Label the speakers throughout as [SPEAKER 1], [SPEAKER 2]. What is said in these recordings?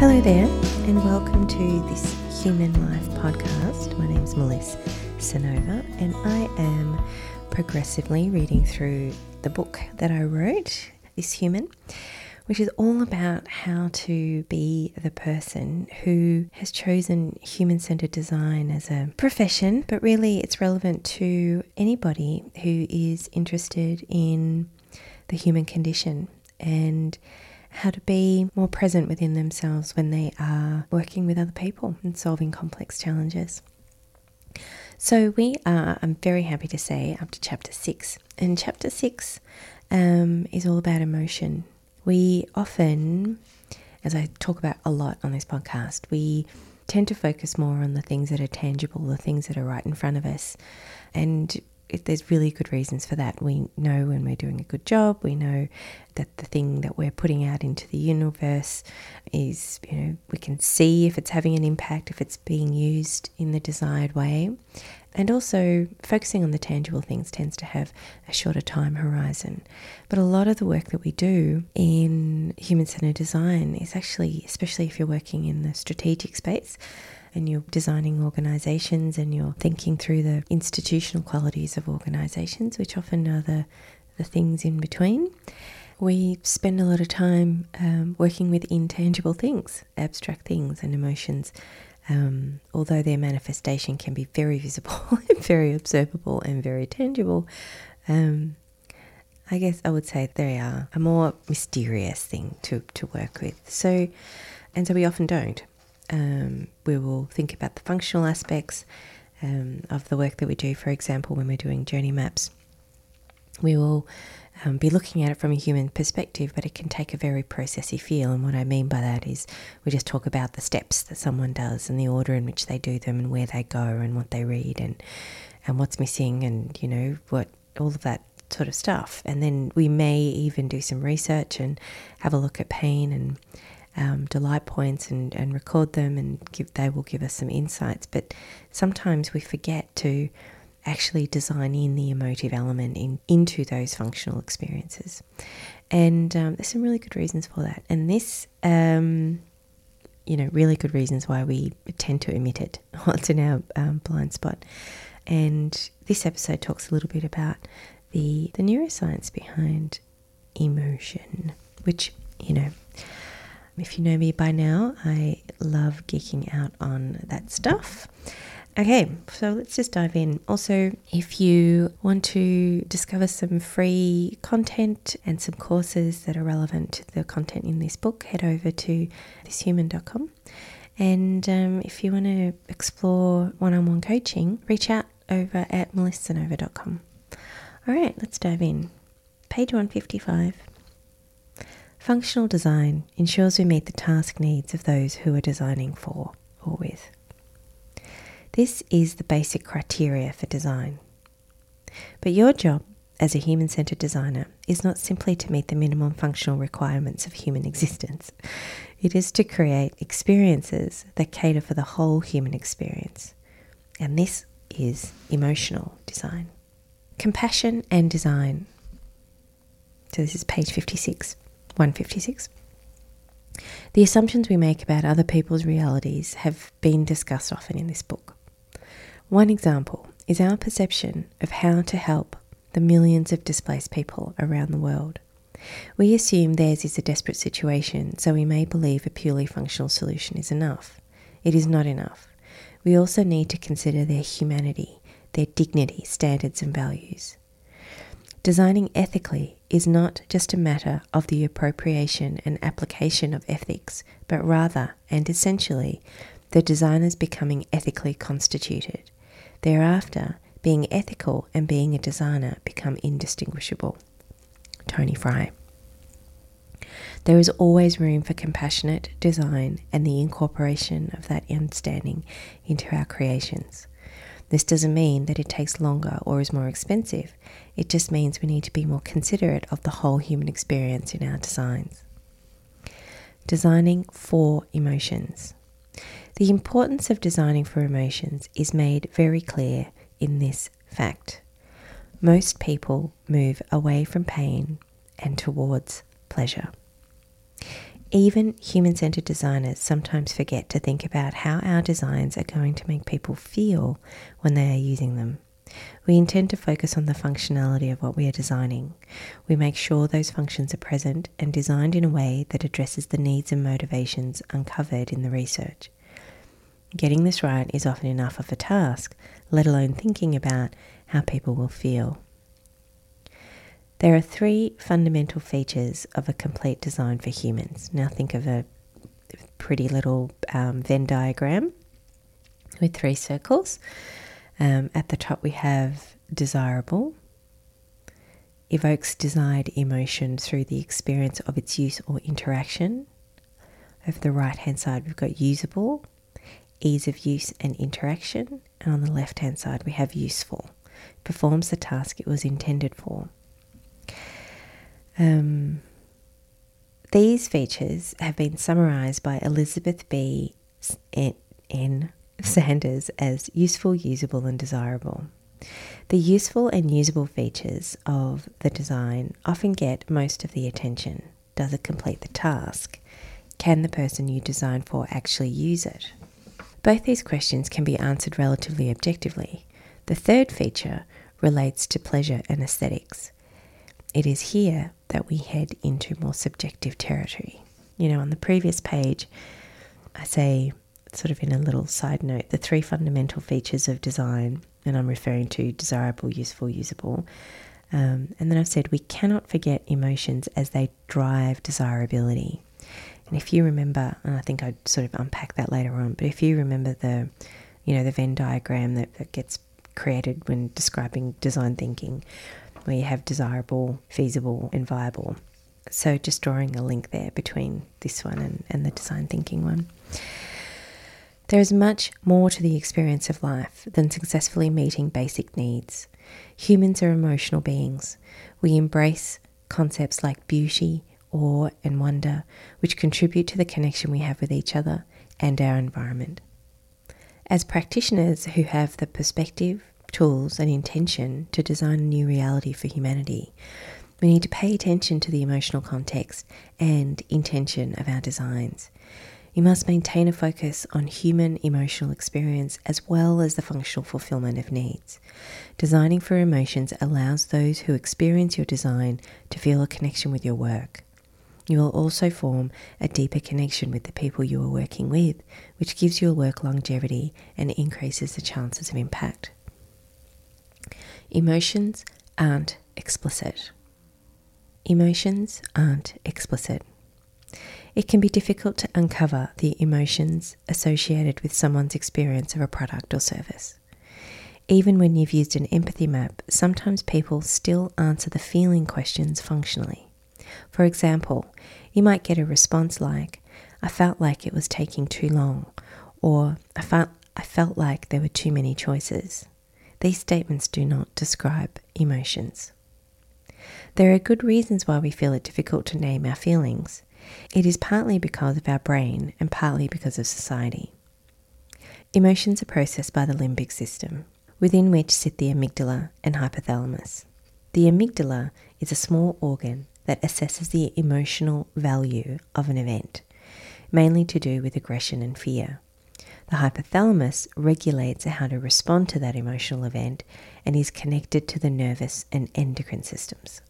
[SPEAKER 1] Hello there, and welcome to this Human Life podcast. My name is Melis Senova, and I am progressively reading through the book that I wrote, This Human, which is all about how to be the person who has chosen human centered design as a profession, but really it's relevant to anybody who is interested in the human condition and how to be more present within themselves when they are working with other people and solving complex challenges. So, we are, I'm very happy to say, up to chapter six. And chapter six um, is all about emotion. We often, as I talk about a lot on this podcast, we tend to focus more on the things that are tangible, the things that are right in front of us. And it, there's really good reasons for that. We know when we're doing a good job, we know that the thing that we're putting out into the universe is, you know, we can see if it's having an impact, if it's being used in the desired way. And also, focusing on the tangible things tends to have a shorter time horizon. But a lot of the work that we do in human centered design is actually, especially if you're working in the strategic space, and you're designing organizations and you're thinking through the institutional qualities of organizations, which often are the, the things in between. We spend a lot of time um, working with intangible things, abstract things, and emotions. Um, although their manifestation can be very visible, very observable, and very tangible, um, I guess I would say they are a more mysterious thing to, to work with. So, and so we often don't. Um, we will think about the functional aspects um, of the work that we do. For example, when we're doing journey maps, we will um, be looking at it from a human perspective, but it can take a very processy feel. And what I mean by that is we just talk about the steps that someone does and the order in which they do them and where they go and what they read and and what's missing and you know what all of that sort of stuff. And then we may even do some research and have a look at pain and um, delight points and, and record them and give they will give us some insights but sometimes we forget to actually design in the emotive element in, into those functional experiences. And um, there's some really good reasons for that. And this um, you know really good reasons why we tend to omit it. What's in our um, blind spot. And this episode talks a little bit about the the neuroscience behind emotion which you know if you know me by now, I love geeking out on that stuff. Okay, so let's just dive in. Also, if you want to discover some free content and some courses that are relevant to the content in this book, head over to thishuman.com. And um, if you want to explore one on one coaching, reach out over at melissenova.com. All right, let's dive in. Page 155. Functional design ensures we meet the task needs of those who are designing for or with. This is the basic criteria for design. But your job as a human centered designer is not simply to meet the minimum functional requirements of human existence, it is to create experiences that cater for the whole human experience. And this is emotional design. Compassion and design. So, this is page 56. 156. The assumptions we make about other people's realities have been discussed often in this book. One example is our perception of how to help the millions of displaced people around the world. We assume theirs is a desperate situation, so we may believe a purely functional solution is enough. It is not enough. We also need to consider their humanity, their dignity, standards, and values. Designing ethically is not just a matter of the appropriation and application of ethics, but rather and essentially the designers becoming ethically constituted. Thereafter, being ethical and being a designer become indistinguishable. Tony Fry. There is always room for compassionate design and the incorporation of that understanding into our creations. This doesn't mean that it takes longer or is more expensive. It just means we need to be more considerate of the whole human experience in our designs. Designing for emotions. The importance of designing for emotions is made very clear in this fact. most people move away from pain and towards pleasure. Even human centered designers sometimes forget to think about how our designs are going to make people feel when they are using them. We intend to focus on the functionality of what we are designing. We make sure those functions are present and designed in a way that addresses the needs and motivations uncovered in the research. Getting this right is often enough of a task, let alone thinking about how people will feel. There are three fundamental features of a complete design for humans. Now, think of a pretty little um, Venn diagram with three circles. Um, at the top, we have desirable, evokes desired emotion through the experience of its use or interaction. Over the right hand side, we've got usable, ease of use and interaction. And on the left hand side, we have useful, performs the task it was intended for. Um, these features have been summarized by Elizabeth B. N. Sanders as useful, usable, and desirable. The useful and usable features of the design often get most of the attention. Does it complete the task? Can the person you design for actually use it? Both these questions can be answered relatively objectively. The third feature relates to pleasure and aesthetics. It is here that we head into more subjective territory. You know, on the previous page, I say sort of in a little side note, the three fundamental features of design, and I'm referring to desirable, useful, usable. Um, and then I've said we cannot forget emotions as they drive desirability. And if you remember, and I think I'd sort of unpack that later on, but if you remember the, you know, the Venn diagram that, that gets created when describing design thinking, where you have desirable, feasible, and viable. So just drawing a link there between this one and, and the design thinking one. There is much more to the experience of life than successfully meeting basic needs. Humans are emotional beings. We embrace concepts like beauty, awe, and wonder, which contribute to the connection we have with each other and our environment. As practitioners who have the perspective, tools, and intention to design a new reality for humanity, we need to pay attention to the emotional context and intention of our designs. You must maintain a focus on human emotional experience as well as the functional fulfillment of needs. Designing for emotions allows those who experience your design to feel a connection with your work. You will also form a deeper connection with the people you are working with, which gives your work longevity and increases the chances of impact. Emotions aren't explicit. Emotions aren't explicit. It can be difficult to uncover the emotions associated with someone's experience of a product or service. Even when you've used an empathy map, sometimes people still answer the feeling questions functionally. For example, you might get a response like, I felt like it was taking too long, or I felt, I felt like there were too many choices. These statements do not describe emotions. There are good reasons why we feel it difficult to name our feelings. It is partly because of our brain and partly because of society. Emotions are processed by the limbic system, within which sit the amygdala and hypothalamus. The amygdala is a small organ that assesses the emotional value of an event, mainly to do with aggression and fear. The hypothalamus regulates how to respond to that emotional event and is connected to the nervous and endocrine systems.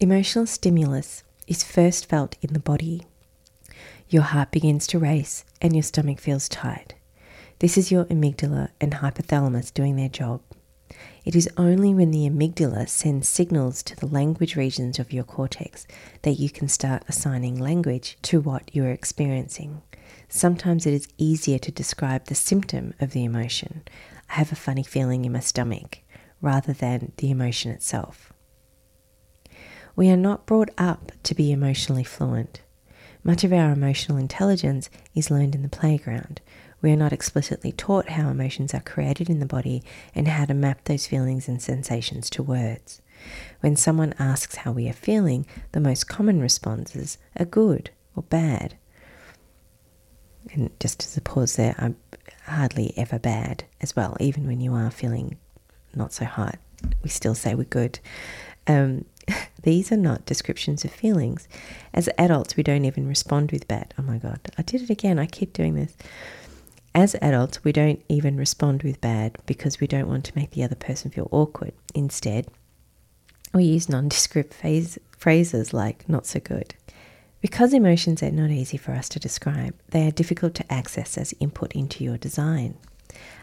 [SPEAKER 1] Emotional stimulus is first felt in the body. Your heart begins to race and your stomach feels tight. This is your amygdala and hypothalamus doing their job. It is only when the amygdala sends signals to the language regions of your cortex that you can start assigning language to what you are experiencing. Sometimes it is easier to describe the symptom of the emotion. I have a funny feeling in my stomach rather than the emotion itself. We are not brought up to be emotionally fluent. Much of our emotional intelligence is learned in the playground. We are not explicitly taught how emotions are created in the body and how to map those feelings and sensations to words. When someone asks how we are feeling, the most common responses are good or bad. And just as a pause there, I'm hardly ever bad as well, even when you are feeling not so hot we still say we're good. Um, these are not descriptions of feelings. As adults, we don't even respond with bad. Oh my God, I did it again. I keep doing this. As adults, we don't even respond with bad because we don't want to make the other person feel awkward. Instead, we use nondescript phase, phrases like not so good. Because emotions are not easy for us to describe, they are difficult to access as input into your design.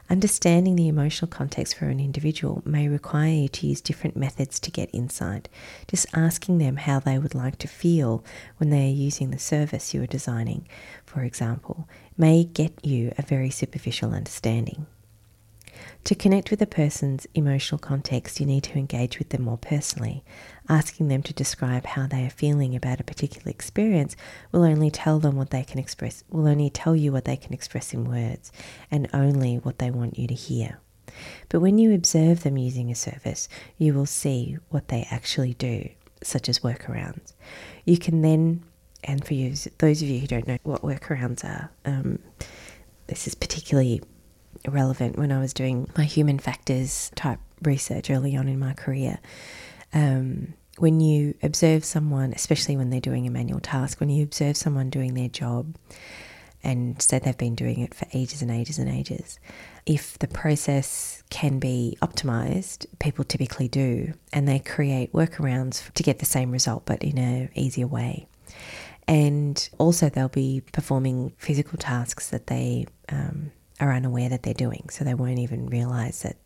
[SPEAKER 1] Understanding the emotional context for an individual may require you to use different methods to get insight. Just asking them how they would like to feel when they are using the service you are designing, for example, may get you a very superficial understanding. To connect with a person's emotional context, you need to engage with them more personally. Asking them to describe how they are feeling about a particular experience will only tell them what they can express, will only tell you what they can express in words, and only what they want you to hear. But when you observe them using a service, you will see what they actually do, such as workarounds. You can then, and for you, those of you who don't know what workarounds are, um, this is particularly relevant when I was doing my human factors type research early on in my career. Um, when you observe someone, especially when they're doing a manual task, when you observe someone doing their job and say they've been doing it for ages and ages and ages, if the process can be optimized, people typically do, and they create workarounds to get the same result but in an easier way. And also, they'll be performing physical tasks that they um, are unaware that they're doing. So they won't even realize that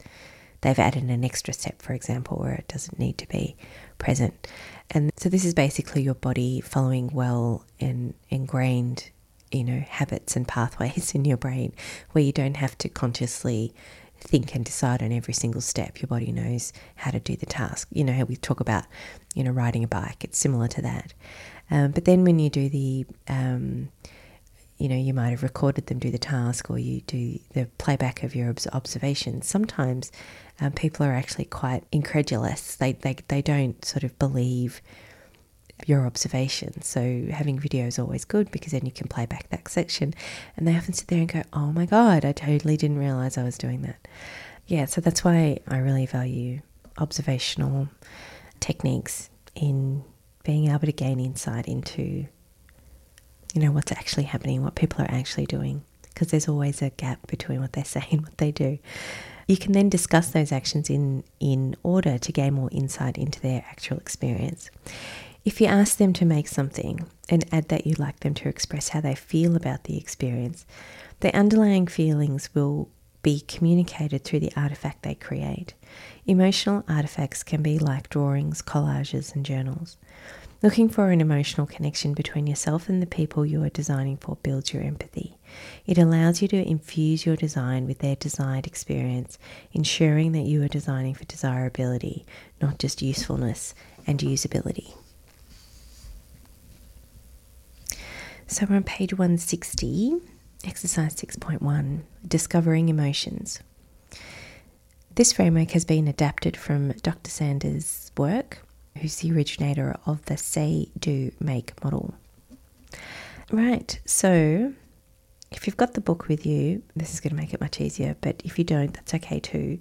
[SPEAKER 1] they've added an extra step, for example, where it doesn't need to be present. And so this is basically your body following well and ingrained, you know, habits and pathways in your brain where you don't have to consciously think and decide on every single step. Your body knows how to do the task. You know how we talk about, you know, riding a bike. It's similar to that. Um, but then when you do the um, you know, you might have recorded them do the task or you do the playback of your observations. Sometimes um, people are actually quite incredulous. They, they, they don't sort of believe your observations. So having video is always good because then you can play back that section. And they often sit there and go, oh my God, I totally didn't realize I was doing that. Yeah, so that's why I really value observational techniques in being able to gain insight into you know, what's actually happening, what people are actually doing, because there's always a gap between what they say and what they do. You can then discuss those actions in, in order to gain more insight into their actual experience. If you ask them to make something and add that you'd like them to express how they feel about the experience, the underlying feelings will be communicated through the artifact they create. Emotional artifacts can be like drawings, collages, and journals. Looking for an emotional connection between yourself and the people you are designing for builds your empathy. It allows you to infuse your design with their desired experience, ensuring that you are designing for desirability, not just usefulness and usability. So we're on page 160, exercise 6.1 Discovering Emotions. This framework has been adapted from Dr. Sanders' work who's the originator of the say, do, make model. Right, so if you've got the book with you, this is going to make it much easier, but if you don't, that's okay too.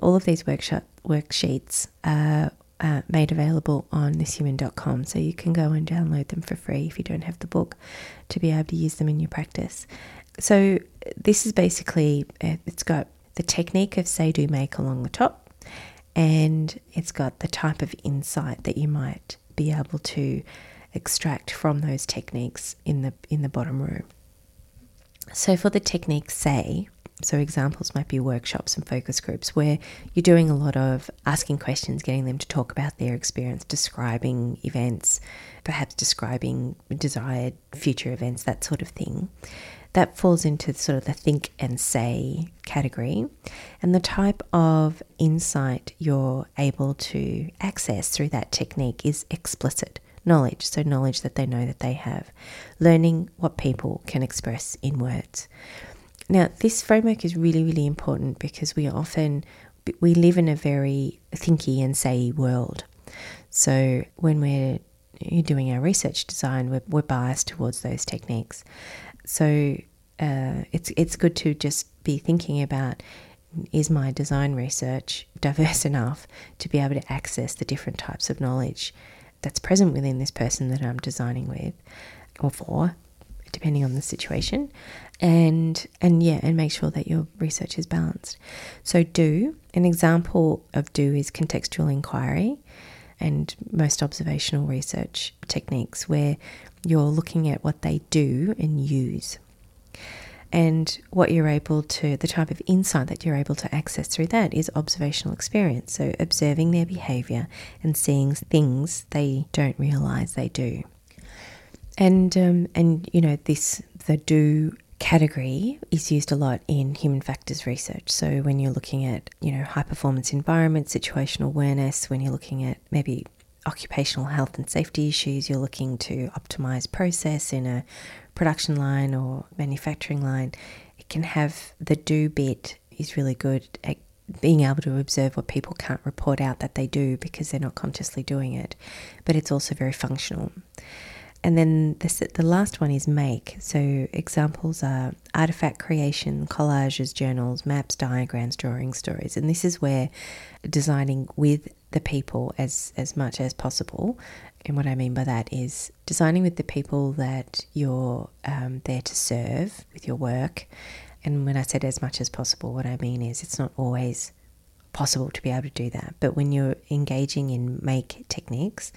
[SPEAKER 1] All of these workshop worksheets are uh, made available on thishuman.com, so you can go and download them for free if you don't have the book to be able to use them in your practice. So, this is basically uh, it's got the technique of say, do, make along the top and it's got the type of insight that you might be able to extract from those techniques in the in the bottom row. So for the technique say, so examples might be workshops and focus groups where you're doing a lot of asking questions, getting them to talk about their experience, describing events, perhaps describing desired future events, that sort of thing that falls into sort of the think and say category. And the type of insight you're able to access through that technique is explicit knowledge. So, knowledge that they know that they have, learning what people can express in words. Now, this framework is really, really important because we often we live in a very thinky and say world. So when we're doing our research design, we're, we're biased towards those techniques. So uh, it's it's good to just be thinking about is my design research diverse enough to be able to access the different types of knowledge that's present within this person that I'm designing with or for, depending on the situation. And and yeah, and make sure that your research is balanced. So do an example of do is contextual inquiry and most observational research techniques where you're looking at what they do and use and what you're able to, the type of insight that you're able to access through that is observational experience. So, observing their behavior and seeing things they don't realize they do. And, um, and you know, this, the do category is used a lot in human factors research. So when you're looking at, you know, high performance environment, situational awareness, when you're looking at maybe occupational health and safety issues, you're looking to optimize process in a production line or manufacturing line, it can have the do bit is really good at being able to observe what people can't report out that they do because they're not consciously doing it, but it's also very functional. And then the, the last one is make. So examples are artifact creation, collages, journals, maps, diagrams, drawing stories. And this is where designing with the people as, as much as possible and what I mean by that is designing with the people that you're um, there to serve with your work. And when I said as much as possible, what I mean is it's not always possible to be able to do that. But when you're engaging in make techniques,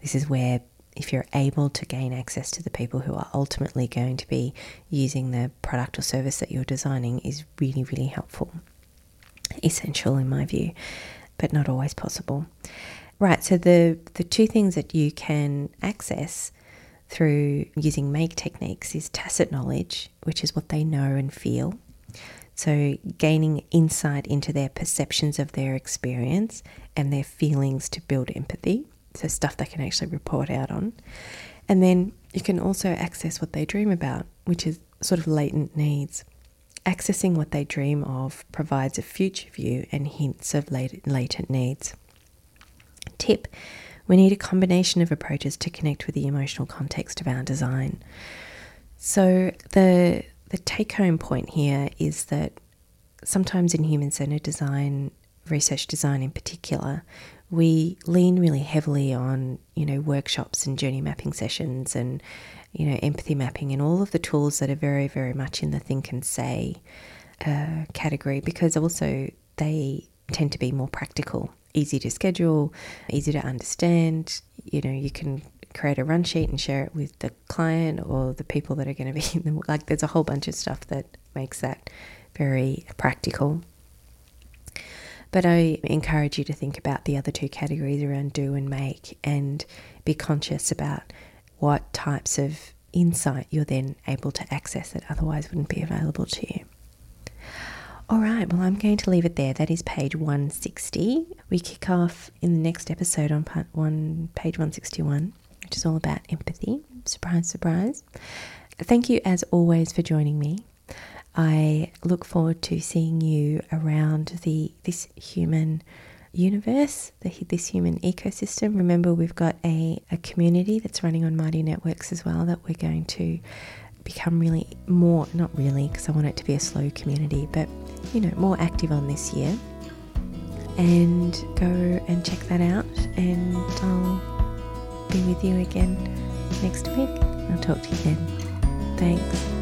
[SPEAKER 1] this is where if you're able to gain access to the people who are ultimately going to be using the product or service that you're designing is really, really helpful. Essential in my view, but not always possible. Right, so the, the two things that you can access through using make techniques is tacit knowledge, which is what they know and feel. So, gaining insight into their perceptions of their experience and their feelings to build empathy. So, stuff they can actually report out on. And then you can also access what they dream about, which is sort of latent needs. Accessing what they dream of provides a future view and hints of latent needs. Tip we need a combination of approaches to connect with the emotional context of our design. So, the, the take home point here is that sometimes in human centered design, research design in particular, we lean really heavily on, you know, workshops and journey mapping sessions and, you know, empathy mapping and all of the tools that are very, very much in the think and say uh, category because also they tend to be more practical easy to schedule, easy to understand. You know, you can create a run sheet and share it with the client or the people that are going to be in the, like there's a whole bunch of stuff that makes that very practical. But I encourage you to think about the other two categories around do and make and be conscious about what types of insight you're then able to access that otherwise wouldn't be available to you. All right, well, I'm going to leave it there. That is page 160. We kick off in the next episode on part one, page 161, which is all about empathy. Surprise, surprise. Thank you, as always, for joining me. I look forward to seeing you around the this human universe, the, this human ecosystem. Remember, we've got a, a community that's running on Mighty Networks as well that we're going to become really more, not really, because I want it to be a slow community, but you know, more active on this year. And go and check that out, and I'll be with you again next week. I'll talk to you then. Thanks.